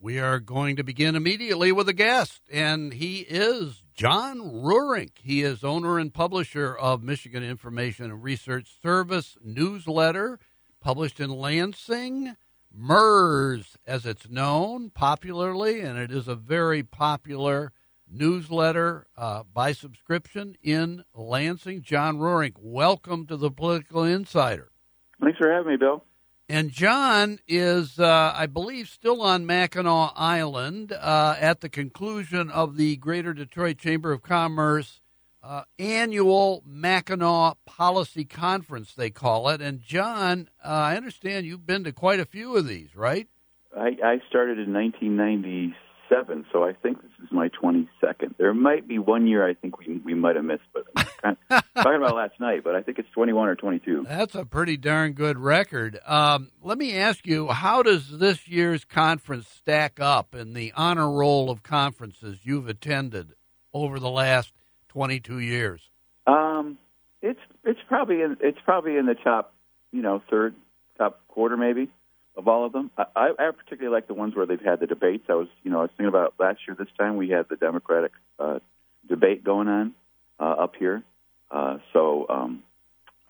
We are going to begin immediately with a guest, and he is John Reurink. He is owner and publisher of Michigan Information and Research Service newsletter, published in Lansing, MIRS, as it's known popularly, and it is a very popular newsletter uh, by subscription in Lansing. John Reurink, welcome to the Political Insider. Thanks for having me, Bill. And John is, uh, I believe, still on Mackinac Island uh, at the conclusion of the Greater Detroit Chamber of Commerce uh, annual Mackinac Policy Conference, they call it. And John, uh, I understand you've been to quite a few of these, right? I, I started in 1997 seven, so I think this is my 22nd. There might be one year I think we we might have missed, but I'm kind of talking about last night. But I think it's 21 or 22. That's a pretty darn good record. Um, let me ask you, how does this year's conference stack up in the honor roll of conferences you've attended over the last 22 years? Um, it's it's probably in, it's probably in the top, you know, third, top quarter maybe of all of them. I, I particularly like the ones where they've had the debates. I was, you know, I was thinking about last year. This time we had the Democratic uh, debate going on uh, up here. Uh, so, um,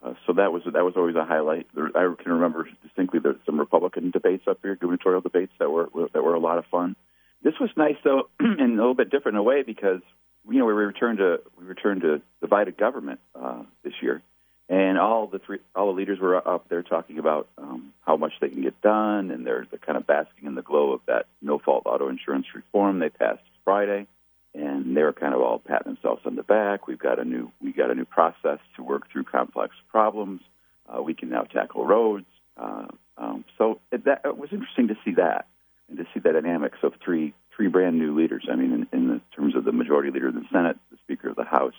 uh, so that was that was always a highlight. There, I can remember distinctly there's some Republican debates up here, gubernatorial debates that were that were a lot of fun. This was nice though, and a little bit different in a way because you know we returned to we returned to divided government uh, this year and all the three all the leaders were up there talking about um, how much they can get done, and they're, they're kind of basking in the glow of that no fault auto insurance reform they passed Friday, and they were kind of all patting themselves on the back. We've got a new we got a new process to work through complex problems. Uh, we can now tackle roads. Uh, um, so it, that it was interesting to see that and to see the dynamics of three three brand new leaders. I mean, in, in terms of the majority leader of the Senate, the Speaker of the House,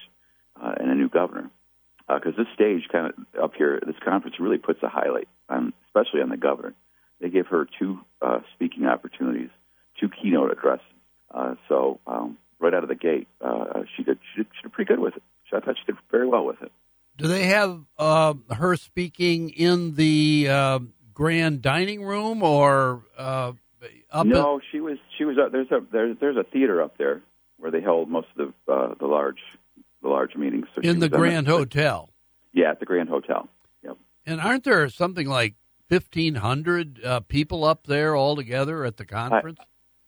uh, and a new governor because uh, this stage kind of up here, this conference really puts a highlight on, especially on the governor. They gave her two uh, speaking opportunities, two keynote addresses. Uh, so um, right out of the gate, uh, she did she did, she did pretty good with it. I thought she did very well with it. Do they have uh, her speaking in the uh, grand dining room or uh, up? No, at- she was she was uh, there's a there's there's a theater up there where they held most of the uh, the large the large meetings. So in the Grand Hotel. Yeah, at the Grand Hotel. Yep. And aren't there something like fifteen hundred uh, people up there all together at the conference?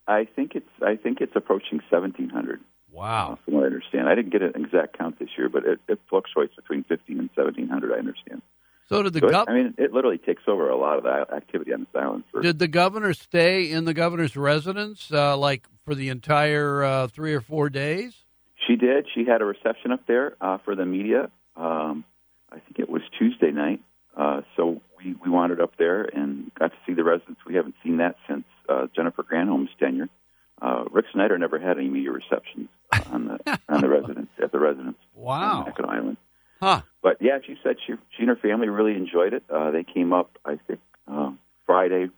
I, I think it's I think it's approaching seventeen hundred. Wow. Uh, from what I understand, I didn't get an exact count this year, but it, it fluctuates between fifteen and seventeen hundred. I understand. So did the so gov- I mean, it literally takes over a lot of the activity on this island. For- did the governor stay in the governor's residence, uh, like for the entire uh, three or four days? She did. She had a reception up there uh, for the media. Um, I think it was Tuesday night. Uh, so we, we wandered up there and got to see the residents. We haven't seen that since uh, Jennifer Granholm's tenure. Uh, Rick Snyder never had any media receptions on the on the residence at the residence. Wow, on Island. Huh. But yeah, she said she she and her family really enjoyed it. Uh, they came up, I think, uh, Friday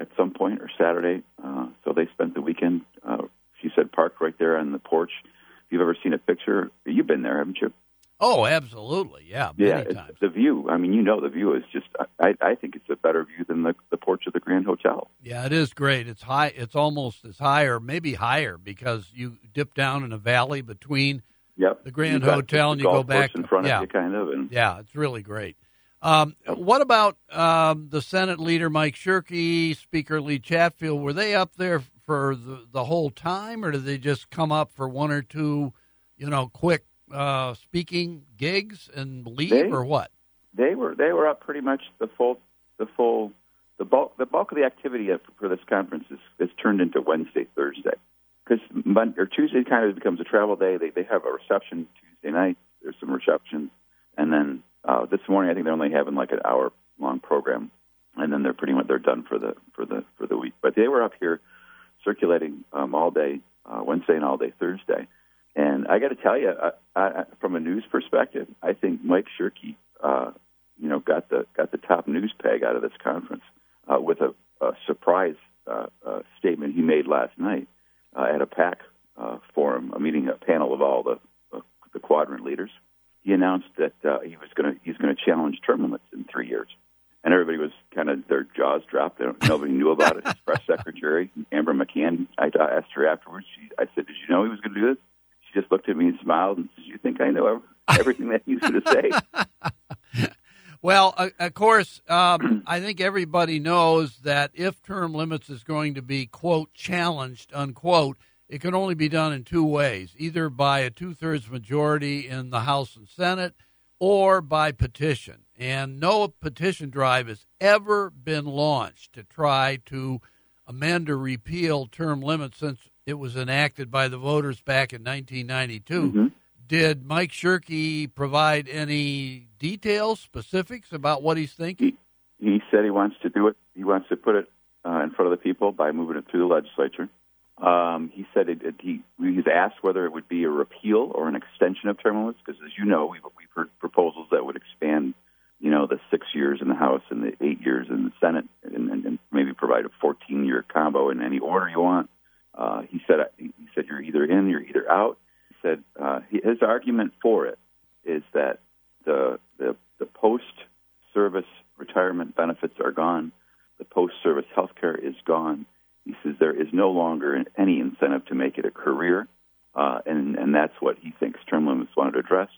at some point or Saturday. Uh, so they spent the weekend. Uh, she said parked right there on the porch you've ever seen a picture, you've been there, haven't you? Oh, absolutely, yeah. yeah, the view. I mean, you know, the view is just. I, I think it's a better view than the, the porch of the Grand Hotel. Yeah, it is great. It's high. It's almost as high, or maybe higher, because you dip down in a valley between yep. the Grand Hotel and you go back in front yeah. of you, kind of. And, yeah, it's really great. Um, what about um, the Senate leader Mike Shirkey, Speaker Lee Chatfield? Were they up there for the, the whole time, or did they just come up for one or two, you know, quick uh, speaking gigs and leave, they, or what? They were they were up pretty much the full the full the bulk the bulk of the activity for this conference is, is turned into Wednesday Thursday because Monday or Tuesday kind of becomes a travel day. They they have a reception Tuesday night. There's some receptions, and then uh, this morning I think they're only having like an hour long program, and then they're pretty much they're done for the for the for the week. But they were up here circulating um, all day uh, Wednesday and all day Thursday. And I got to tell you, I, I, from a news perspective, I think Mike Shirkey, uh, you know, got the got the top news peg out of this conference uh, with a, a surprise uh, uh, statement he made last night uh, at a PAC uh, forum, a meeting, a panel of all the uh, the quadrant leaders. He announced that uh, he was going to he's going to challenge term limits in three years, and everybody was kind of their jaws dropped. Nobody knew about it. His press secretary Amber McCann, I asked her afterwards. She, I said, "Did you know he was going to do this?" She just looked at me and smiled and said, "You think I know everything that he's going to say?" Well, uh, of course, um, I think everybody knows that if term limits is going to be, quote, challenged, unquote, it can only be done in two ways either by a two thirds majority in the House and Senate or by petition. And no petition drive has ever been launched to try to amend or repeal term limits since it was enacted by the voters back in 1992. Mm-hmm. Did Mike Shirkey provide any details, specifics about what he's thinking? He, he said he wants to do it. He wants to put it uh, in front of the people by moving it through the legislature. Um, he said it, it, he he's asked whether it would be a repeal or an extension of term limits because, as you know, we've, we've heard proposals that would expand, you know, the six years in the House and the eight years in the Senate, and, and, and maybe provide a 14-year combo in any order you want. Uh, he said he said you're either in, you're either out. He said uh, his argument for it is that the the, the post service retirement benefits are gone, the post service health care is gone. He says there is no longer any incentive to make it a career, uh, and and that's what he thinks term limits want to address.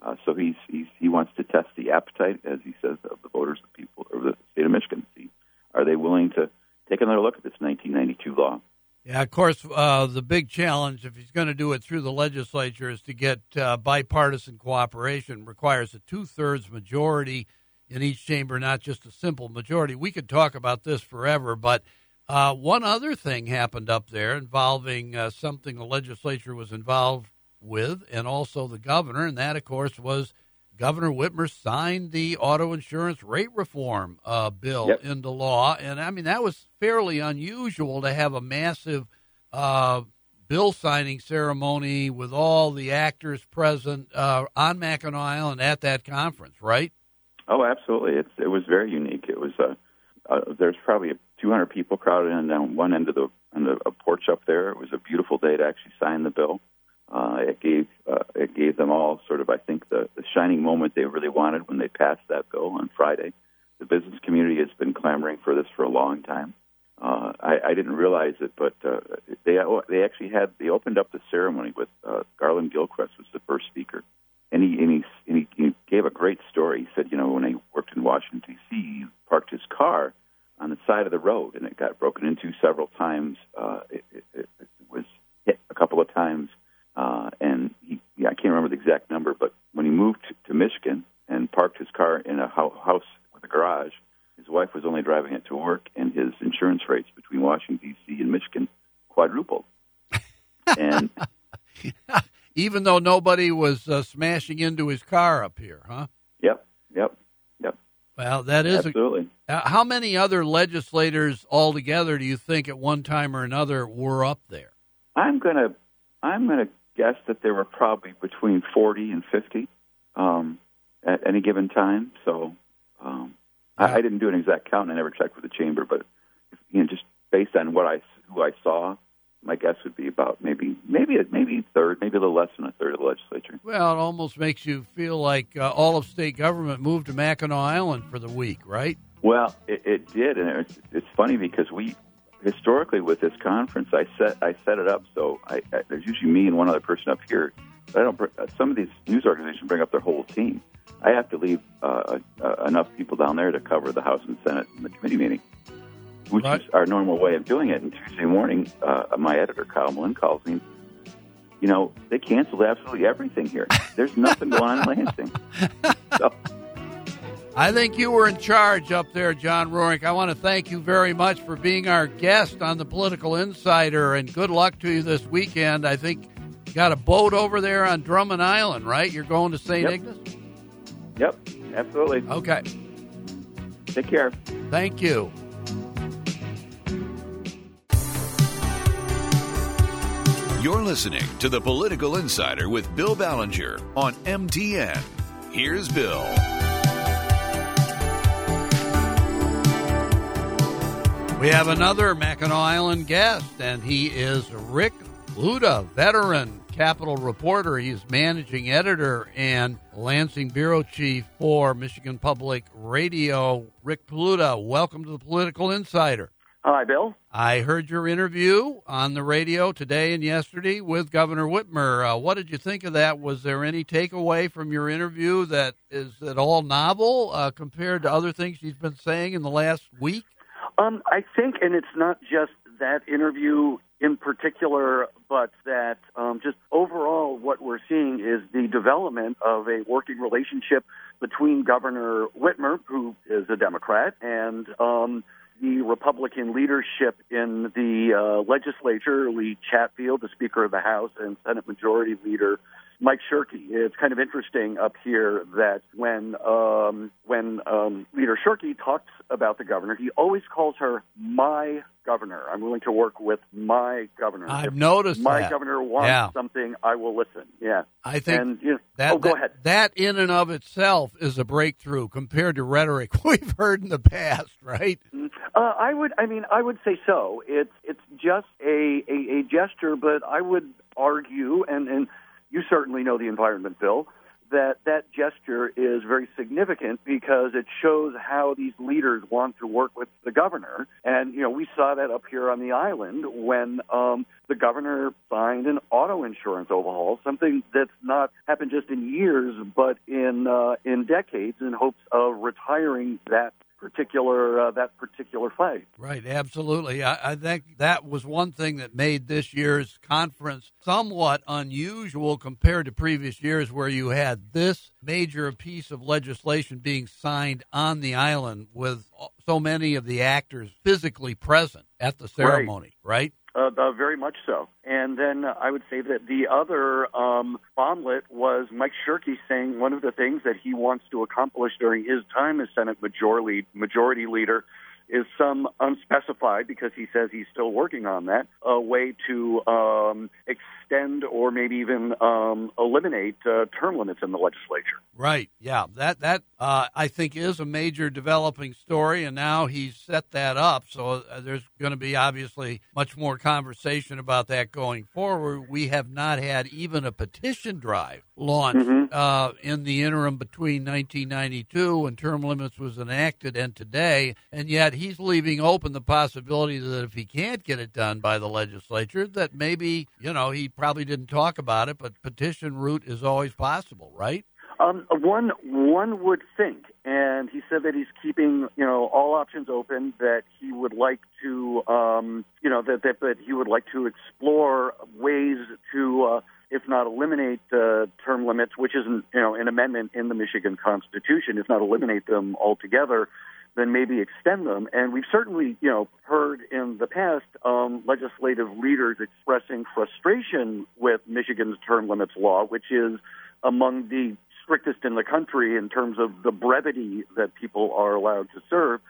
Uh, so he's, he's he wants to test the appetite, as he says, of the voters, the people of the state of Michigan. See, are they willing to take another look at this 1992 law? Yeah, of course, uh, the big challenge, if he's going to do it through the legislature, is to get uh, bipartisan cooperation. Requires a two thirds majority in each chamber, not just a simple majority. We could talk about this forever, but uh, one other thing happened up there involving uh, something the legislature was involved with, and also the governor, and that, of course, was Governor Whitmer signed the auto insurance rate reform uh, bill yep. into law, and I mean that was fairly unusual to have a massive uh, bill signing ceremony with all the actors present uh, on Mackinac Island at that conference, right? Oh, absolutely! It's it was very unique. It was uh, uh, there's probably 200 people crowded in down one end of the on the porch up there. It was a beautiful day to actually sign the bill. Uh, it gave uh, it gave them all sort of I think the, the shining moment they really wanted when they passed that bill on Friday. The business community has been clamoring for this for a long time. Uh, I, I didn't realize it, but uh, they they actually had they opened up the ceremony with uh, Garlin Gilchrist was the first speaker, and he and he, and he he gave a great story. He said, you know, when he worked in Washington D.C., he parked his car on the side of the road, and it got broken into several times. Uh, it, it, it was hit a couple of times uh, and he, yeah, I can't remember the exact number, but when he moved to, to Michigan and parked his car in a ho- house with a garage, his wife was only driving it to work, and his insurance rates between Washington D.C. and Michigan quadrupled. and even though nobody was uh, smashing into his car up here, huh? Yep, yep, yep. Well, that is absolutely. A, uh, how many other legislators altogether do you think at one time or another were up there? I'm to I'm going to guess that there were probably between 40 and 50 um, at any given time. So um, yeah. I, I didn't do an exact count. I never checked with the chamber, but you know, just based on what I who I saw, my guess would be about maybe maybe maybe a third, maybe a little less than a third of the legislature. Well, it almost makes you feel like uh, all of state government moved to Mackinac Island for the week, right? Well, it, it did, and it's, it's funny because we historically with this conference, I set I set it up so I, I, there's usually me and one other person up here. But I don't. Uh, some of these news organizations bring up their whole team. I have to leave uh, uh, enough people down there to cover the House and Senate and the committee meeting, which right. is our normal way of doing it. And Tuesday morning, uh, my editor Kyle Melinn calls me. You know, they canceled absolutely everything here. There's nothing going on in Lansing. So, I think you were in charge up there, John Reurink. I want to thank you very much for being our guest on the Political Insider, and good luck to you this weekend. I think you got a boat over there on Drummond Island, right? You're going to St. Yep. Ignace? Yep, absolutely. Okay. Take care. Thank you. You're listening to the Political Insider with Bill Ballenger on MTN. Here's Bill. We have another Mackinac Island guest, and he is Rick Pluta, veteran Capitol reporter. He's managing editor and Lansing bureau chief for Michigan Public Radio. Rick Pluta, welcome to the Political Insider. Hi, Bill. I heard your interview on the radio today and yesterday with Governor Whitmer. Uh, what did you think of that? Was there any takeaway from your interview that is at all novel uh, compared to other things he's been saying in the last week? Um, I think, and it's not just that interview in particular, but that um, just overall what we're seeing is the development of a working relationship between Governor Whitmer, who is a Democrat, and um, the Republican leadership in the uh, legislature, Lee Chatfield, the Speaker of the House, and Senate Majority Leader Mike Shirkey. It's kind of interesting up here that when um, when um, Leader Shirkey talks about the governor, he always calls her my governor. I'm willing to work with my governor. I've if noticed my that. governor wants Yeah. something, I will listen. Yeah, I think and you know, that, oh, go that, ahead. that in and of itself is a breakthrough compared to rhetoric we've heard in the past, right? Uh, I would. I mean, I would say so. It's it's just a, a, a gesture, but I would argue, and and you certainly know the environment, Bill, that that gesture is very significant because it shows how these leaders want to work with the governor. And you know, we saw that up here on the island when um, the governor signed an auto insurance overhaul, something that's not happened just in years, but in uh, in decades, in hopes of retiring that particular uh, that particular fight. Right, absolutely. I, I think that was one thing that made this year's conference somewhat unusual compared to previous years where you had this major piece of legislation being signed on the island with so many of the actors physically present at the ceremony, right? Uh, uh, very much so. And then uh, I would say that the other um, bomblet was Mike Shirkey saying one of the things that he wants to accomplish during his time as Senate majority majority leader is some unspecified because he says he's still working on that a way to um, extend or maybe even um, eliminate uh, term limits in the legislature. Right. Yeah. That that uh, I think is a major developing story, and now he's set that up. So uh, there's going to be obviously much more conversation about that going forward. We have not had even a petition drive launched uh, in the interim between 1992 when term limits was enacted and today, and yet he's leaving open the possibility that if he can't get it done by the legislature, that maybe you know he probably didn't talk about it, but petition route is always possible, right? Um, one one would think, and he said that he's keeping you know all options open. That he would like to um, you know that, that that he would like to explore ways to. Uh, if not eliminate uh, term limits, which is an, you know an amendment in the Michigan Constitution, if not eliminate them altogether, then maybe extend them. And we've certainly you know heard in the past um, legislative leaders expressing frustration with Michigan's term limits law, which is among the strictest in the country in terms of the brevity that people are allowed to serve.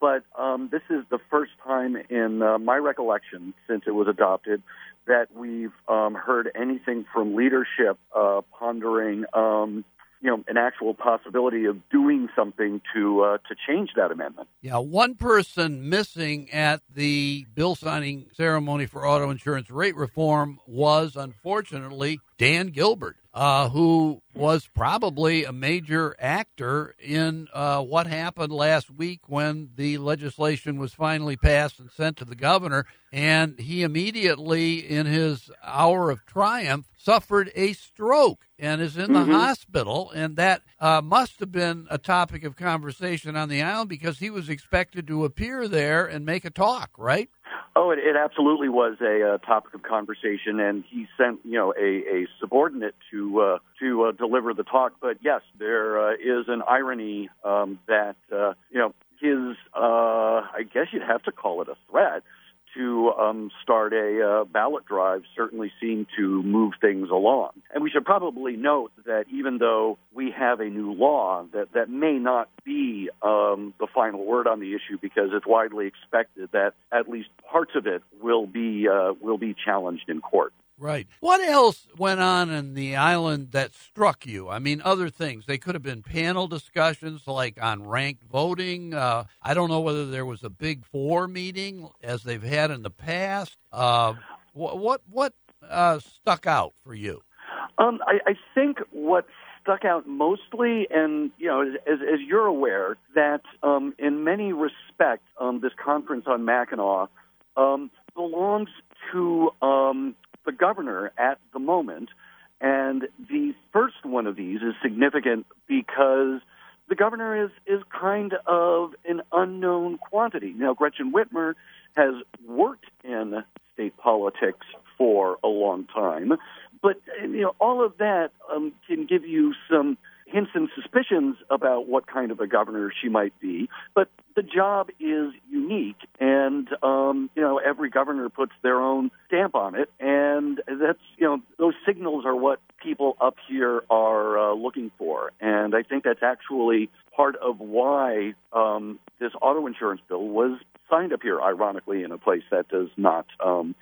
But um, this is the first time in uh, my recollection since it was adopted that we've um, heard anything from leadership uh, pondering, um, you know, an actual possibility of doing something to uh, to change that amendment. Yeah, one person missing at the bill signing ceremony for auto insurance rate reform was unfortunately Dan Gilbert, uh, who was probably a major actor in uh, what happened last week when the legislation was finally passed and sent to the governor. And he immediately, in his hour of triumph, suffered a stroke and is in the hospital. And that uh, must have been a topic of conversation on the island because he was expected to appear there and make a talk, right? Oh, it, it absolutely was a uh, topic of conversation, and he sent you know a, a subordinate to uh, to uh, deliver the talk. But yes, there uh, is an irony um, that uh, you know his uh, I guess you'd have to call it a threat to um, start a uh, ballot drive certainly seemed to move things along. And we should probably note that even though we have a new law, that that may not be um, the final word on the issue because it's widely expected that at least parts of it will be uh, will be challenged in court. Right. What else went on in the island that struck you? I mean, other things. They could have been panel discussions like on ranked voting. Uh, I don't know whether there was a big four meeting as they've had in the past. Uh, what what, what uh, stuck out for you? Um, I, I think what stuck out mostly, and you know, as, as you're aware, that um, in many respects, um, this conference on Mackinac um, belongs to um, the governor at the moment. And the first one of these is significant because the governor is, is kind of an unknown quantity. Now, Gretchen Whitmer has worked in state politics for a long time, but you know all of that um, can give you some hints and suspicions about what kind of a governor she might be. But the job is unique, and um, you know every governor puts their own stamp on it, and that's you know those signals are what people up here are uh, looking for, and I think that's actually part of why um, this auto insurance bill was signed up here, ironically, in a place that does not um,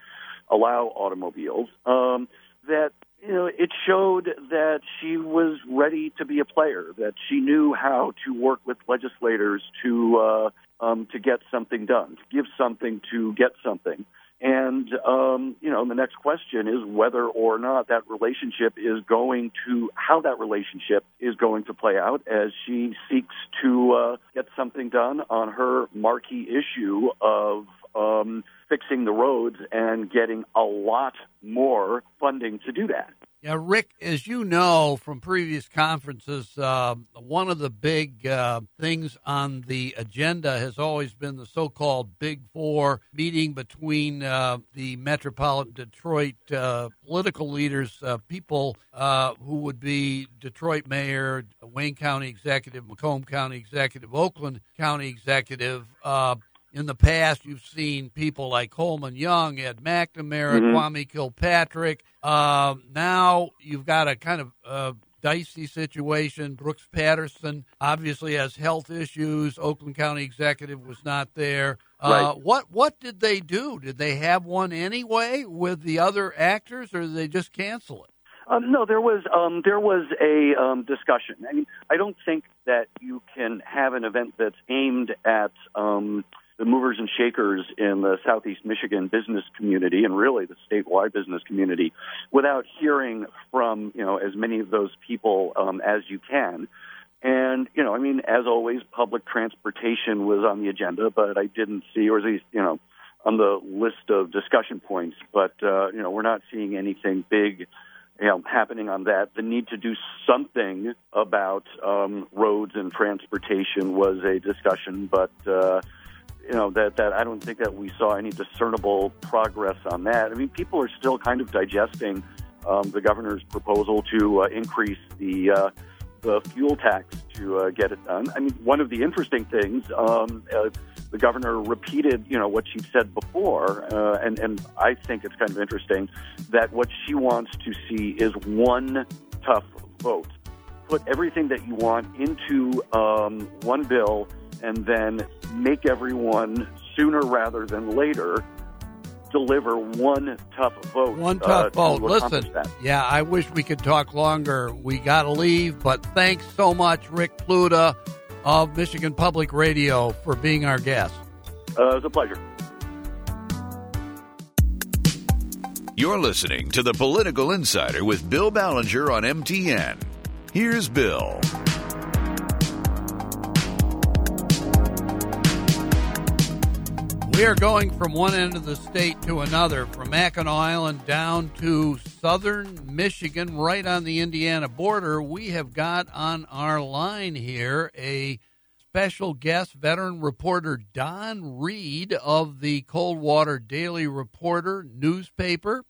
allow automobiles. Um, that you know, it showed that she was ready to be a player, that she knew how to work with legislators to uh, um, to get something done, to give something to get something. And um, you know, the next question is whether or not that relationship is going to how that relationship is going to play out as she seeks to uh, get something done on her marquee issue of um, fixing the roads and getting a lot more funding to do that. Yeah, Rick, as you know from previous conferences, uh, one of the big uh, things on the agenda has always been the so called Big Four meeting between uh, the metropolitan Detroit uh, political leaders, uh, people uh, who would be Detroit mayor, Wayne County executive, Macomb County executive, Oakland County executive in the past, you've seen people like Coleman Young, Ed McNamara, mm-hmm. Kwame Kilpatrick. Uh, now you've got a kind of uh, dicey situation. Brooks Patterson obviously has health issues. Oakland County Executive was not there. Uh, right. What what did they do? Did they have one anyway with the other actors, or did they just cancel it? Um, no, there was um, there was a um, discussion. I mean, I don't think that you can have an event that's aimed at um, the movers and shakers in the Southeast Michigan business community and really the statewide business community without hearing from, you know, as many of those people um, as you can. And, you know, I mean, as always, public transportation was on the agenda, but I didn't see, or at least, you know, on the list of discussion points, but, uh, you know, we're not seeing anything big you know, happening on that. The need to do something about um, roads and transportation was a discussion, but uh, you know that that I don't think that we saw any discernible progress on that. I mean, people are still kind of digesting um, the governor's proposal to uh, increase the uh, the fuel tax to uh, get it done. I mean, one of the interesting things um, uh, the governor repeated, you know, what she said before, uh, and and I think it's kind of interesting that what she wants to see is one tough vote. Put everything that you want into um, one bill and then make everyone sooner rather than later deliver one tough vote. One tough uh, vote. Listen, that. yeah, I wish we could talk longer. We got to leave, but thanks so much, Rick Pluta of Michigan Public Radio, for being our guest. Uh, it was a pleasure. You're listening to the Political Insider with Bill Ballenger on MTN. Here's Bill. We are going from one end of the state to another, from Mackinac Island down to southern Michigan, right on the Indiana border. We have got on our line here a special guest, veteran reporter Don Reed of the Coldwater Daily Reporter newspaper.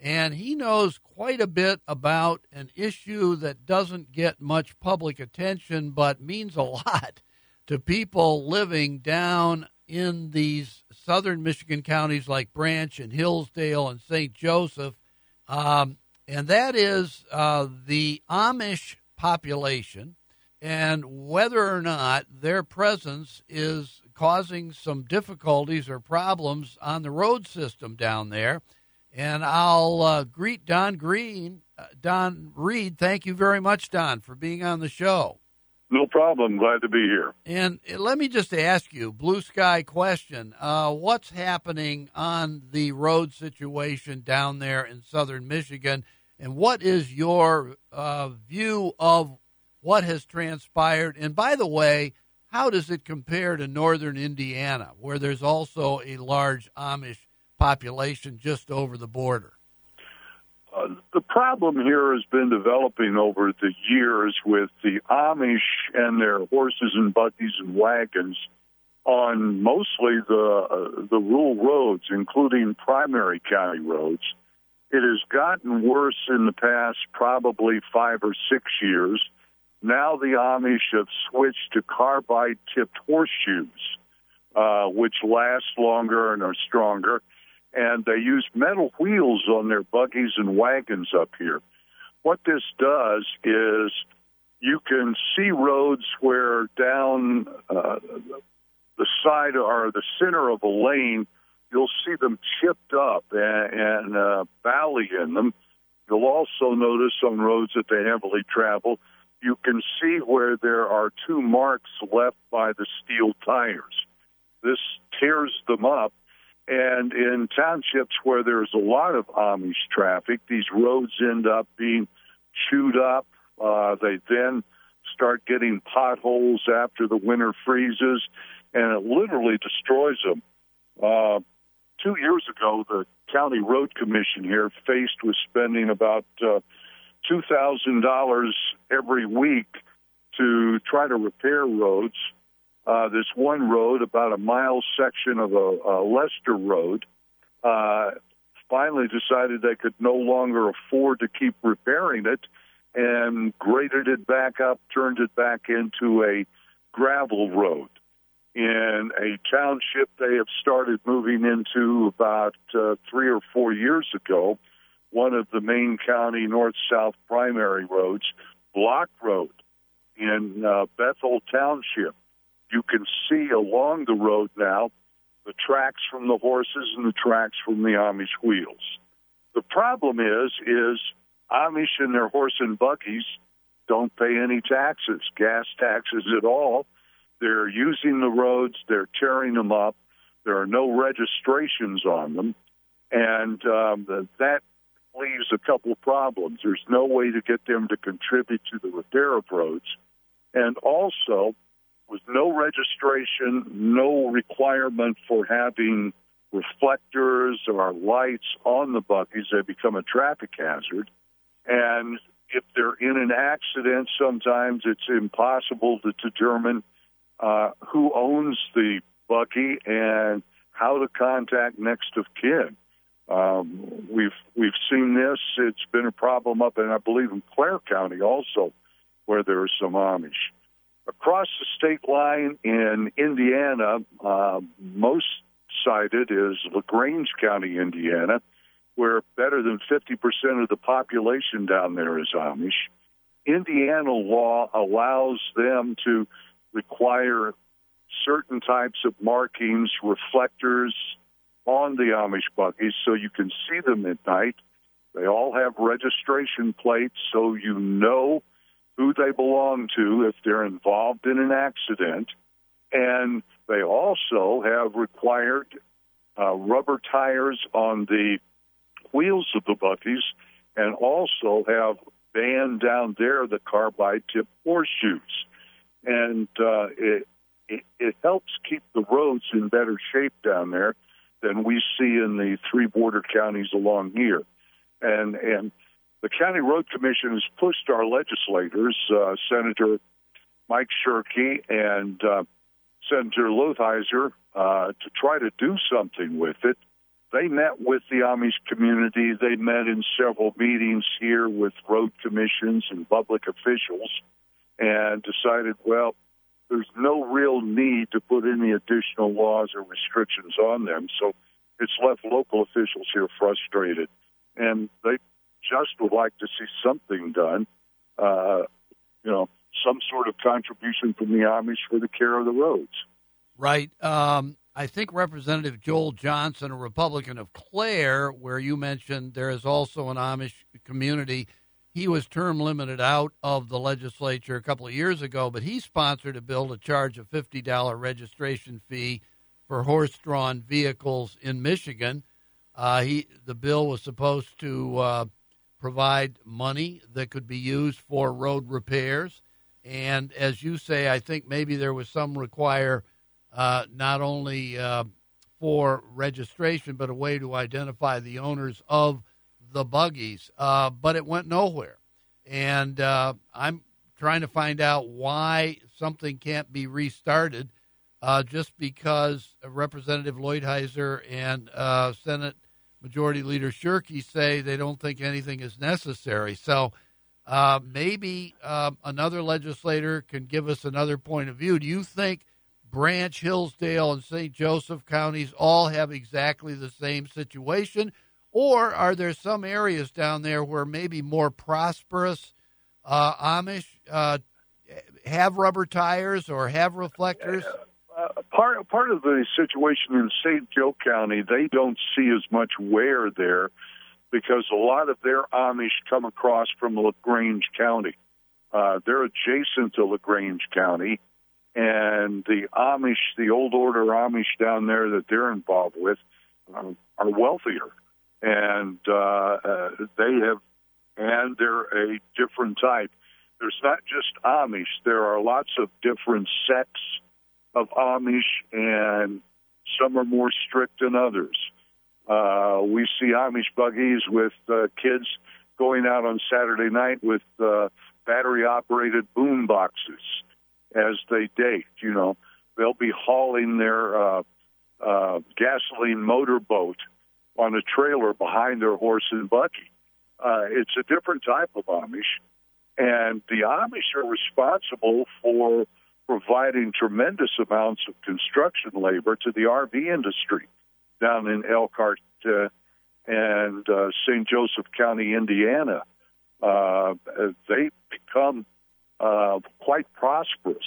And he knows quite a bit about an issue that doesn't get much public attention, but means a lot to people living down in these southern Michigan counties like Branch and Hillsdale and St. Joseph, um, and that is uh, the Amish population and whether or not their presence is causing some difficulties or problems on the road system down there. And I'll uh, greet Don Green, uh, Don Reed. Thank you very much, Don, for being on the show. No problem. Glad to be here. And let me just ask you, blue sky question: uh, What's happening on the road situation down there in southern Michigan, and what is your uh, view of what has transpired? And by the way, how does it compare to northern Indiana, where there's also a large Amish population just over the border? Uh, the problem here has been developing over the years with the Amish and their horses and buggies and wagons on mostly the uh, the rural roads, including primary county roads. It has gotten worse in the past probably five or six years. Now the Amish have switched to carbide tipped horseshoes, uh, which last longer and are stronger and they use metal wheels on their buggies and wagons up here. What this does is you can see roads where down uh, the side or the center of a lane, you'll see them chipped up and, and uh, valley in them. You'll also notice on roads that they heavily travel, you can see where there are two marks left by the steel tires. This tears them up and in townships where there's a lot of Amish traffic, these roads end up being chewed up. Uh, they then start getting potholes after the winter freezes, and it literally destroys them. Uh, two years ago, the county road commission here faced with spending about uh, two thousand dollars every week to try to repair roads uh, this one road, about a mile section of a, a Lester Road, uh, finally decided they could no longer afford to keep repairing it and graded it back up, turned it back into a gravel road. In a township they have started moving into about uh, three or four years ago, one of the main county north south primary roads, Block Road in uh, Bethel Township you can see along the road now the tracks from the horses and the tracks from the Amish wheels. The problem is, is Amish and their horse and buggies don't pay any taxes, gas taxes at all. They're using the roads, they're tearing them up. There are no registrations on them, and um, that leaves a couple of problems. There's no way to get them to contribute to the repair of roads, and also with no registration, no requirement for having reflectors or lights on the buggies, they become a traffic hazard. And if they're in an accident, sometimes it's impossible to determine uh, who owns the buggy and how to contact next of kin. Um, we've we've seen this. It's been a problem up in I believe in Clare County also, where there are some Amish across the state line in Indiana, uh, most cited is LaGrange County, Indiana, where better than 50% of the population down there is Amish. Indiana law allows them to require certain types of markings, reflectors on the Amish buggies so you can see them at night. They all have registration plates so you know who they belong to if they're involved in an accident. And they also have required uh, rubber tires on the wheels of the buggies and also have banned down there the carbide tip horseshoes. And uh, it, it, it helps keep the roads in better shape down there than we see in the three border counties along here. And and the County Road Commission has pushed our legislators, uh, Senator Mike Shirkey and uh, Senator Leutheuser, uh, to try to do something with it. They met with the Amish community. They met in several meetings here with road commissions and public officials and decided, well, there's no real need to put any additional laws or restrictions on them. So it's left local officials here frustrated. And they just would like to see something done. Uh, you know, some sort of contribution from the Amish for the care of the roads. Right. Um, I think Representative Joel Johnson, a Republican of Clare, where you mentioned there is also an Amish community. He was term limited out of the legislature a couple of years ago, but he sponsored a bill to charge a $50 registration fee for horse drawn vehicles in Michigan. Uh, he the bill was supposed to uh, provide money that could be used for road repairs, and as you say, I think maybe there was some require uh, not only uh, for registration but a way to identify the owners of the buggies. Uh, but it went nowhere, and uh, I'm trying to find out why something can't be restarted. just because Representative Leutheuser and Senate Majority Leader Shirkey say they don't think anything is necessary. So uh, maybe uh, another legislator can give us another point of view. Do you think Branch, Hillsdale, and St. Joseph counties all have exactly the same situation? Or are there some areas down there where maybe more prosperous uh, Amish uh, have rubber tires or have reflectors? Uh, part part of the situation in St. Joe County, they don't see as much wear there because a lot of their Amish come across from LaGrange County. Uh, they're adjacent to LaGrange County, and the Amish, the old order Amish down there that they're involved with, um, are wealthier, and uh, uh, they have, and they're a different type. There's not just Amish. There are lots of different sects of Amish, and some are more strict than others. Uh, we see Amish buggies with uh, kids going out on Saturday night with uh, battery operated boom boxes as they date. You know, they'll be hauling their uh, uh, gasoline motorboat on a trailer behind their horse and buggy. Uh, it's a different type of Amish, and the Amish are responsible for providing tremendous amounts of construction labor to the RV industry down in Elkhart uh, and uh, St. Joseph County, Indiana. Uh, they become uh, quite prosperous.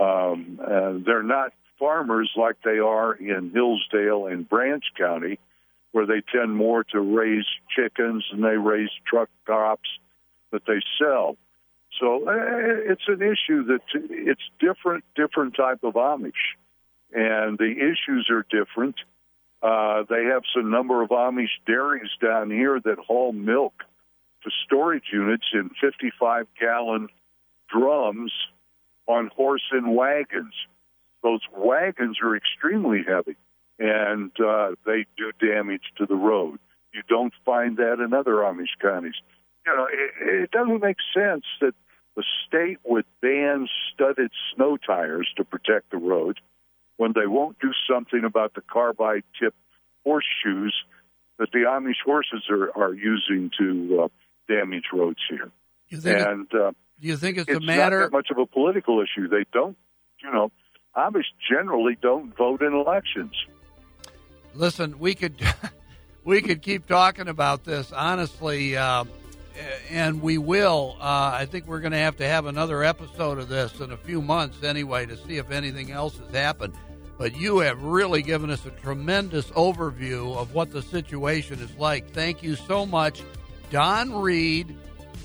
Um, they're not farmers like they are in Hillsdale and Branch County, where they tend more to raise chickens and they raise truck crops that they sell. So uh, it's an issue that it's different, different type of Amish, and the issues are different. Uh, they have some number of Amish dairies down here that haul milk to storage units in 55 gallon drums on horse and wagons. Those wagons are extremely heavy and uh, they do damage to the road. You don't find that in other Amish counties. You know, it, it doesn't make sense that the state would ban studded snow tires to protect the road when they won't do something about the carbide tip horseshoes that the Amish horses are, are using to uh, damage roads here. You think and uh, do you think it's, it's a matter not much of a political issue? They don't, you know, Amish generally don't vote in elections. Listen, we could we could keep talking about this. Honestly, uh, and we will. Uh, I think we're going to have to have another episode of this in a few months anyway to see if anything else has happened. But you have really given us a tremendous overview of what the situation is like. Thank you so much, Don Reed,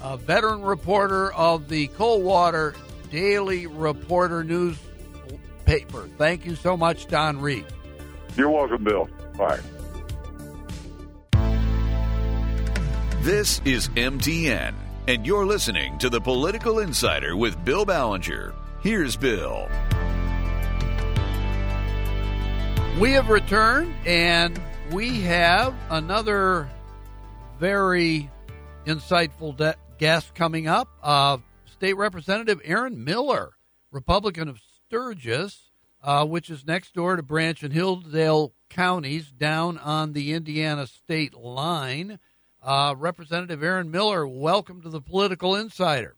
a veteran reporter of the Coldwater Daily Reporter newspaper. Thank you so much, Don Reed. You're welcome, Bill. Bye. This is MTN, and you're listening to the Political Insider with Bill Ballenger. Here's Bill. We have returned, and we have another very insightful de- guest coming up. Uh, State Representative Aaron Miller, Republican of Sturgis, uh, which is next door to Branch and Hillsdale counties down on the Indiana state line. Uh, Representative Aaron Miller, welcome to the Political Insider.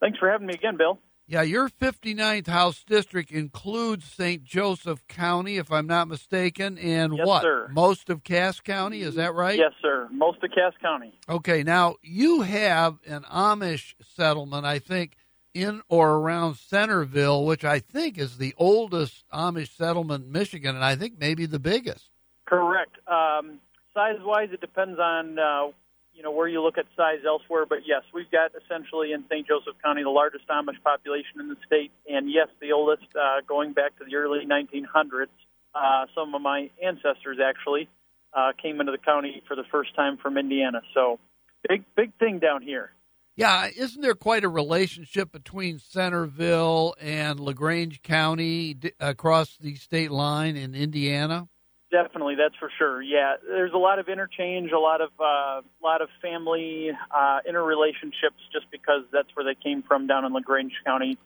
Thanks for having me again, Bill. Yeah, your 59th House District includes St. Joseph County, if I'm not mistaken, and yes, what? Sir. Most of Cass County, is that right? Yes, sir. Most of Cass County. Okay, now you have an Amish settlement, I think, in or around Centerville, which I think is the oldest Amish settlement in Michigan, and I think maybe the biggest. Correct. Um, size wise, it depends on uh, you know where you look at size elsewhere, but yes, we've got essentially in St. Joseph County the largest Amish population in the state, and yes, the oldest uh, going back to the early 1900s. Uh, some of my ancestors actually uh, came into the county for the first time from Indiana, so big big thing down here. Yeah, isn't there quite a relationship between Centerville and LaGrange County across the state line in Indiana? Definitely, that's for sure. Yeah, there's a lot of interchange, a lot of uh, lot of family uh, interrelationships, just because that's where they came from down in LaGrange County.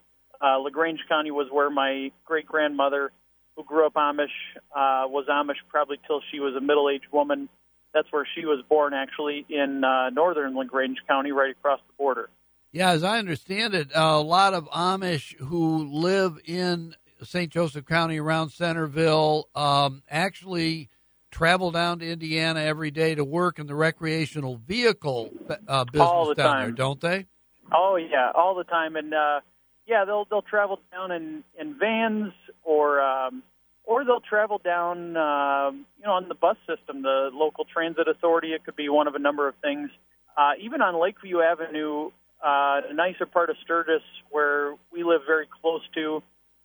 Uh, LaGrange County was where my great grandmother, who grew up Amish, uh, was Amish probably till she was a middle aged woman that's where she was born, actually, in uh, northern LaGrange County, right across the border. Yeah, as I understand it, a lot of Amish who live in St. Joseph County around Centerville um, actually travel down to Indiana every day to work in the recreational vehicle uh, business down time. there, don't they? Oh yeah, all the time, and uh, yeah, they'll they'll travel down in in vans or um, or they'll travel down, uh, you know, on the bus system, the local transit authority. It could be one of a number of things. Uh, even on Lakeview Avenue, uh, a nicer part of Sturgis, where we live very close to,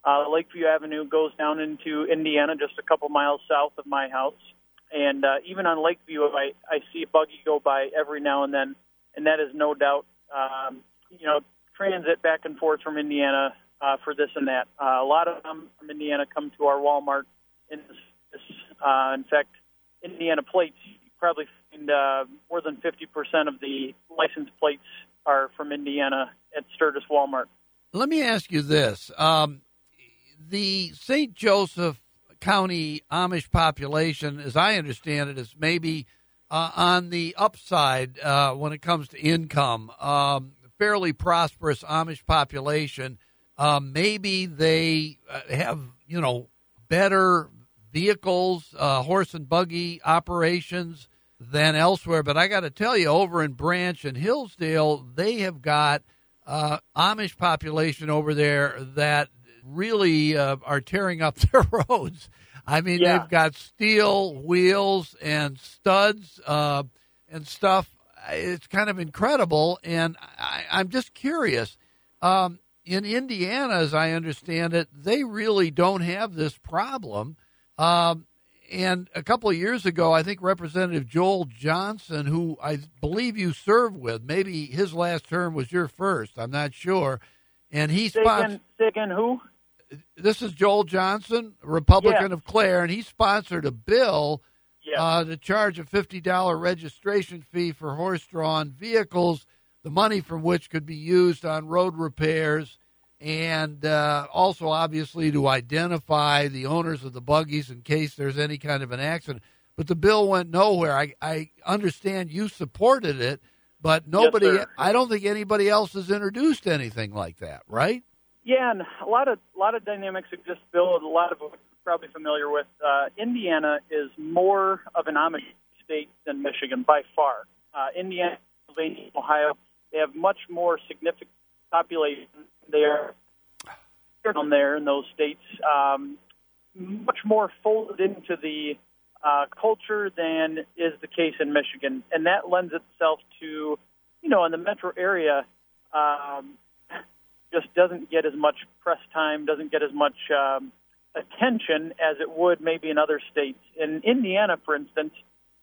uh, Lakeview Avenue goes down into Indiana, just a couple miles south of my house. And uh, even on Lakeview, I, I see a buggy go by every now and then, and that is no doubt, um, you know, transit back and forth from Indiana uh, for this and that. Uh, a lot of them from Indiana come to our Walmart. In, this, uh, in fact, Indiana plates, you probably find uh, more than 50% of the license plates are from Indiana at Sturgis Walmart. Let me ask you this. Um, the St. Joseph County Amish population, as I understand it, is maybe uh, on the upside uh, when it comes to income. Um, fairly prosperous Amish population. Uh, maybe they uh, have, you know, better vehicles, uh, horse and buggy operations than elsewhere. But I got to tell you, over in Branch and Hillsdale, they have got uh, Amish population over there that really uh, are tearing up their roads. I mean, yeah. they've got steel wheels and studs uh, and stuff. It's kind of incredible, and I, I'm just curious. Um, in Indiana, as I understand it, they really don't have this problem. Um, and a couple of years ago, I think Representative Joel Johnson, who I believe you served with, maybe his last term was your first. I'm not sure. And he sponsored. Say again, who? This is Joel Johnson, Republican yeah. of Clare, and he sponsored a bill yeah. uh, to charge a $50 registration fee for horse drawn vehicles the money from which could be used on road repairs and uh, also obviously to identify the owners of the buggies in case there's any kind of an accident. But the bill went nowhere. I, I understand you supported it, but nobody. Yes, I don't think anybody else has introduced anything like that, right? Yeah, and a lot of a lot of dynamics exist, Bill. A lot of probably familiar with. Uh, Indiana is more of an Amish state than Michigan by far. Uh, Indiana, Pennsylvania, Ohio they have much more significant population there down there in those states, um, much more folded into the uh, culture than is the case in Michigan, and that lends itself to, you know, in the metro area, um, just doesn't get as much press time, doesn't get as much um, attention as it would maybe in other states. In Indiana, for instance,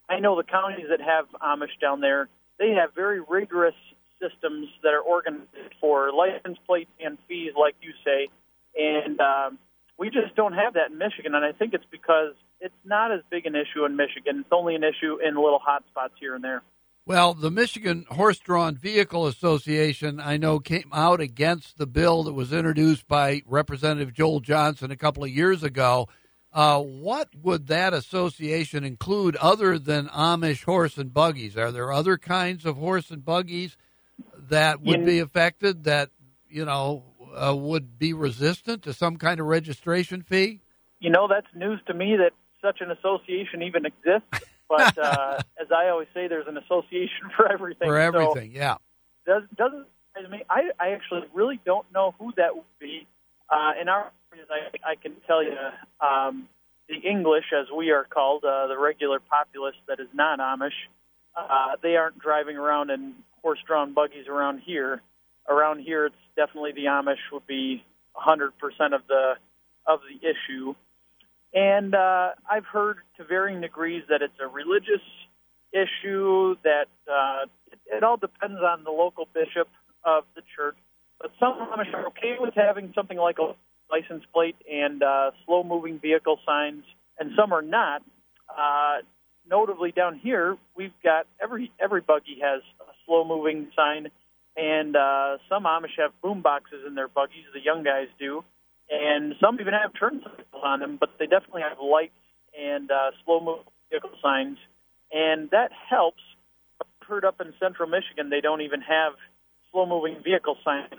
I know the counties that have Amish down there, they have very rigorous systems that are organized for license plates and fees, like you say. And um, we just don't have that in Michigan. And I think it's because it's not as big an issue in Michigan. It's only an issue in little hot spots here and there. Well, the Michigan Horse Drawn Vehicle Association, I know, came out against the bill that was introduced by Representative Joel Johnson a couple of years ago. Uh, what would that association include other than Amish horse and buggies? Are there other kinds of horse and buggies that would In- be affected that you know uh, would be resistant to some kind of registration fee? You know, that's news to me that such an association even exists. But uh, as I always say, there's an association for everything. For everything, so yeah. Does, doesn't surprise me. I, I actually really don't know who that would be. Uh, in our areas, I, I can tell you um, the English, as we are called, uh, the regular populace that is not Amish, uh, they aren't driving around in horse-drawn buggies around here. Around here, it's definitely the Amish would be 100% of the of the issue. And uh, I've heard to varying degrees that it's a religious issue, that uh, it, it all depends on the local bishop of the church. But some Amish are okay with having something like a license plate and uh, slow moving vehicle signs, and some are not. Uh, notably, down here, we've got every every buggy has a slow moving sign, and uh, some Amish have boom boxes in their buggies. The young guys do, and some even have turn signals on them. But they definitely have lights and uh, slow moving vehicle signs, and that helps. I've heard up in central Michigan, they don't even have slow moving vehicle signs.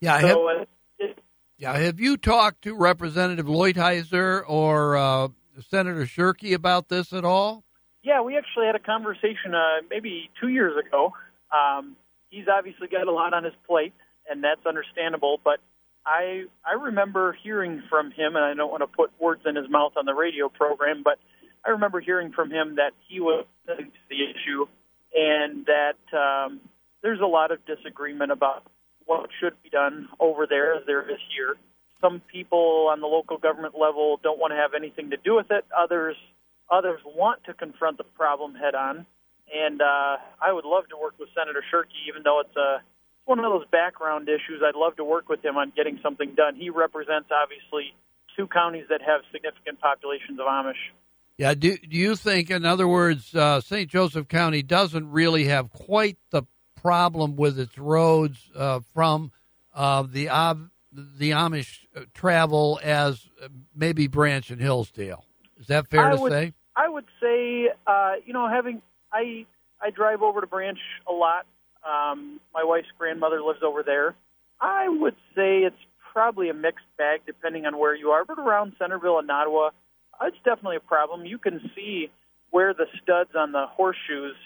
Yeah, I so, have, uh, it, yeah. Have you talked to Representative Leutheuser or uh, Senator Shirkey about this at all? Yeah, we actually had a conversation uh, maybe two years ago. Um, he's obviously got a lot on his plate, and that's understandable. But I I remember hearing from him, and I don't want to put words in his mouth on the radio program, but I remember hearing from him that he was the issue, and that um, there's a lot of disagreement about what should be done over there as there is here. Some people on the local government level don't want to have anything to do with it. Others others want to confront the problem head on. And uh, I would love to work with Senator Shirkey, even though it's a one of those background issues. I'd love to work with him on getting something done. He represents obviously two counties that have significant populations of Amish. Yeah. Do Do you think, in other words, uh, St. Joseph County doesn't really have quite the problem with its roads uh, from uh, the the Amish travel as maybe Branch and Hillsdale? Is that fair I to would, say? I would say, uh, you know, having I I drive over to Branch a lot. Um, my wife's grandmother lives over there. I would say it's probably a mixed bag depending on where you are, but around Centerville and Nottawa, it's definitely a problem. You can see where the studs on the horseshoes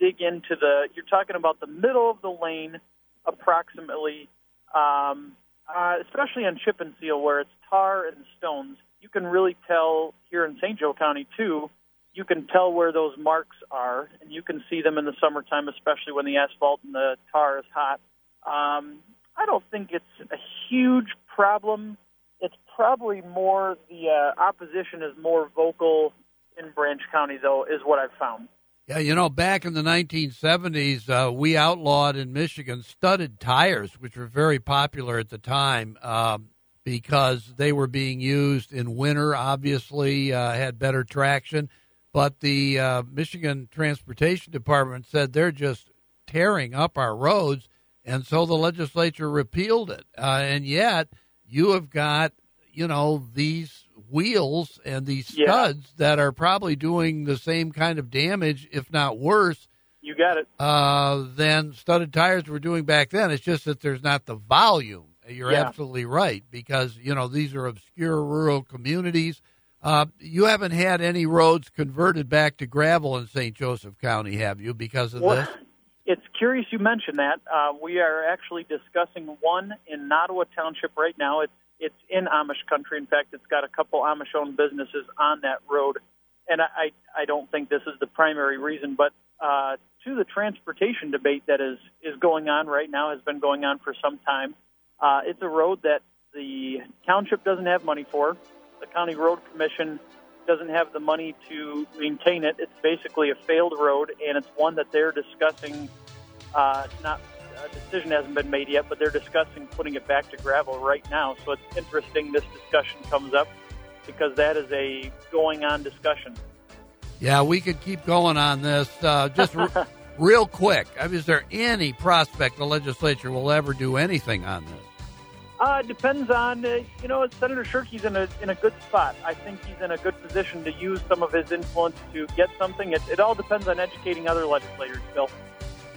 dig into the. You're talking about the middle of the lane, approximately, um, uh, especially on chip and seal where it's tar and stones. You can really tell here in St. Joe County too. You can tell where those marks are, and you can see them in the summertime, especially when the asphalt and the tar is hot. Um, I don't think it's a huge problem. It's probably more the uh, opposition is more vocal in Branch County, though, is what I've found. Yeah, you know, back in the 1970s, uh, we outlawed in Michigan studded tires, which were very popular at the time um, because they were being used in winter, obviously, uh, had better traction. But the uh, Michigan Transportation Department said they're just tearing up our roads, and so the legislature repealed it. Uh, and yet, you have got, you know, these wheels and these studs Yeah. that are probably doing the same kind of damage, if not worse, You got it. uh, than studded tires were doing back then. It's just that there's not the volume. You're Yeah. absolutely right because you know these are obscure rural communities. Uh, you haven't had any roads converted back to gravel in St. Joseph County, have you? Because of Well, this? it's curious you mentioned that. Uh, we are actually discussing one in Nottawa Township right now. It's it's in Amish country. In fact, it's got a couple Amish-owned businesses on that road, and I I don't think this is the primary reason, but uh, to the transportation debate that is is going on right now has been going on for some time. Uh, it's a road that the township doesn't have money for. The county road commission doesn't have the money to maintain it. It's basically a failed road, and it's one that they're discussing. Uh, it's not a decision hasn't been made yet, but they're discussing putting it back to gravel right now. So it's interesting this discussion comes up because that is a going on discussion. Yeah, we could keep going on this. Uh, just re- real quick, I mean, is there any prospect the legislature will ever do anything on this? Uh, it depends on uh, you know Senator Shirkey's in a in a good spot. I think he's in a good position to use some of his influence to get something. It, it all depends on educating other legislators, Bill.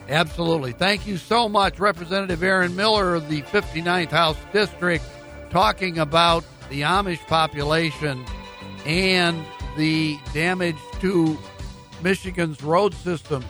Absolutely. Thank you so much, Representative Aaron Miller of the 59th House District, talking about the Amish population and the damage to Michigan's road system.